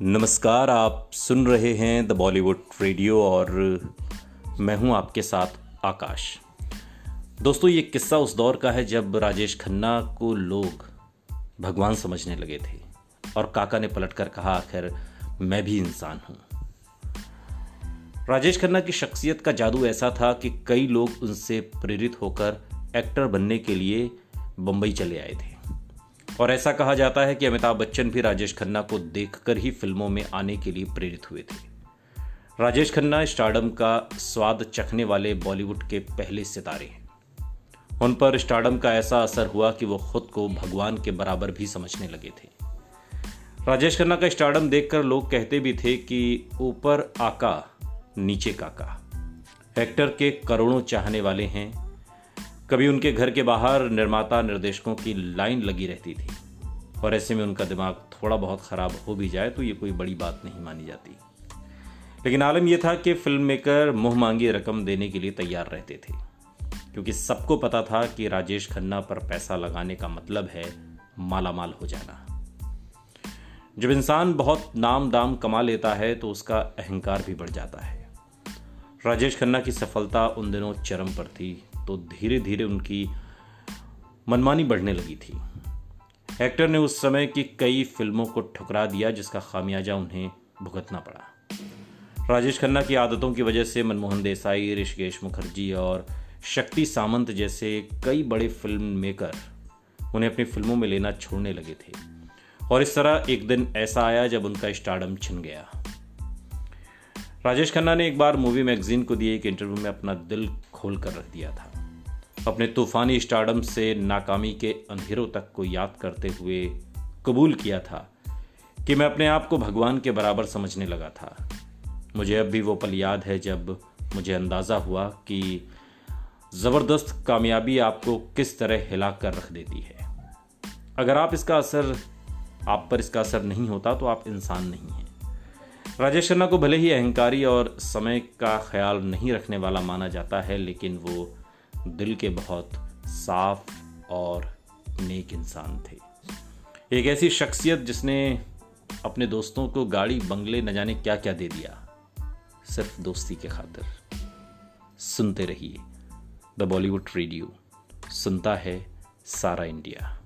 नमस्कार, आप सुन रहे हैं द बॉलीवुड रेडियो और मैं हूँ आपके साथ आकाश। दोस्तों, ये किस्सा उस दौर का है जब राजेश खन्ना को लोग भगवान समझने लगे थे और काका ने पलटकर कहा, आखिर मैं भी इंसान हूँ। राजेश खन्ना की शख्सियत का जादू ऐसा था कि कई लोग उनसे प्रेरित होकर एक्टर बनने के लिए बंबई चले आए थे। और ऐसा कहा जाता है कि अमिताभ बच्चन भी राजेश खन्ना को देखकर ही फ़िल्मों में आने के लिए प्रेरित हुए थे। राजेश खन्ना स्टार्डम का स्वाद चखने वाले बॉलीवुड के पहले सितारे हैं। उन पर स्टार्डम का ऐसा असर हुआ कि वो खुद को भगवान के बराबर भी समझने लगे थे। राजेश खन्ना का स्टार्डम देखकर लोग कहते भी थे कि ऊपर आका, नीचे काका। एक्टर के करोड़ों चाहने वाले हैं कभी उनके घर के बाहर निर्माता निर्देशकों की लाइन लगी रहती थी। और ऐसे में उनका दिमाग थोड़ा बहुत ख़राब हो भी जाए तो ये कोई बड़ी बात नहीं मानी जाती। लेकिन आलम यह था कि फ़िल्म मेकर मुँह मांगी रकम देने के लिए तैयार रहते थे। क्योंकि सबको पता था कि राजेश खन्ना पर पैसा लगाने का मतलब है मालामाल हो जाना। जब इंसान बहुत नाम दाम कमा लेता है तो उसका अहंकार भी बढ़ जाता है। राजेश खन्ना की सफलता उन दिनों चरम पर थी। तो धीरे धीरे उनकी मनमानी बढ़ने लगी थी। एक्टर ने उस समय की कई फ़िल्मों को ठुकरा दिया, जिसका खामियाजा उन्हें भुगतना पड़ा। राजेश खन्ना की आदतों की वजह से मनमोहन देसाई, ऋषिकेश मुखर्जी और शक्ति सामंत जैसे कई बड़े फ़िल्म मेकर उन्हें अपनी फ़िल्मों में लेना छोड़ने लगे थे। और इस तरह एक दिन ऐसा आया जब उनका स्टार्डम छिन गया। राजेश खन्ना ने एक बार मूवी मैगजीन को दिए एक इंटरव्यू में अपना दिल खोल कर रख दिया था। अपने तूफानी स्टार्डम से नाकामी के अंधेरों तक को याद करते हुए कबूल किया था कि मैं अपने आप को भगवान के बराबर समझने लगा था। मुझे अब भी वो पल याद है जब मुझे अंदाज़ा हुआ कि ज़बरदस्त कामयाबी आपको किस तरह हिला कर रख देती है। अगर आप इसका असर, आप पर इसका असर नहीं होता तो आप इंसान नहीं हैं। राजेश खन्ना को भले ही अहंकारी और समय का ख्याल नहीं रखने वाला माना जाता है, लेकिन वो दिल के बहुत साफ़ और नेक इंसान थे। एक ऐसी शख्सियत जिसने अपने दोस्तों को गाड़ी, बंगले न जाने क्या क्या दे दिया, सिर्फ़ दोस्ती के खातिर। सुनते रहिए द बॉलीवुड रेडियो, सुनता है सारा इंडिया।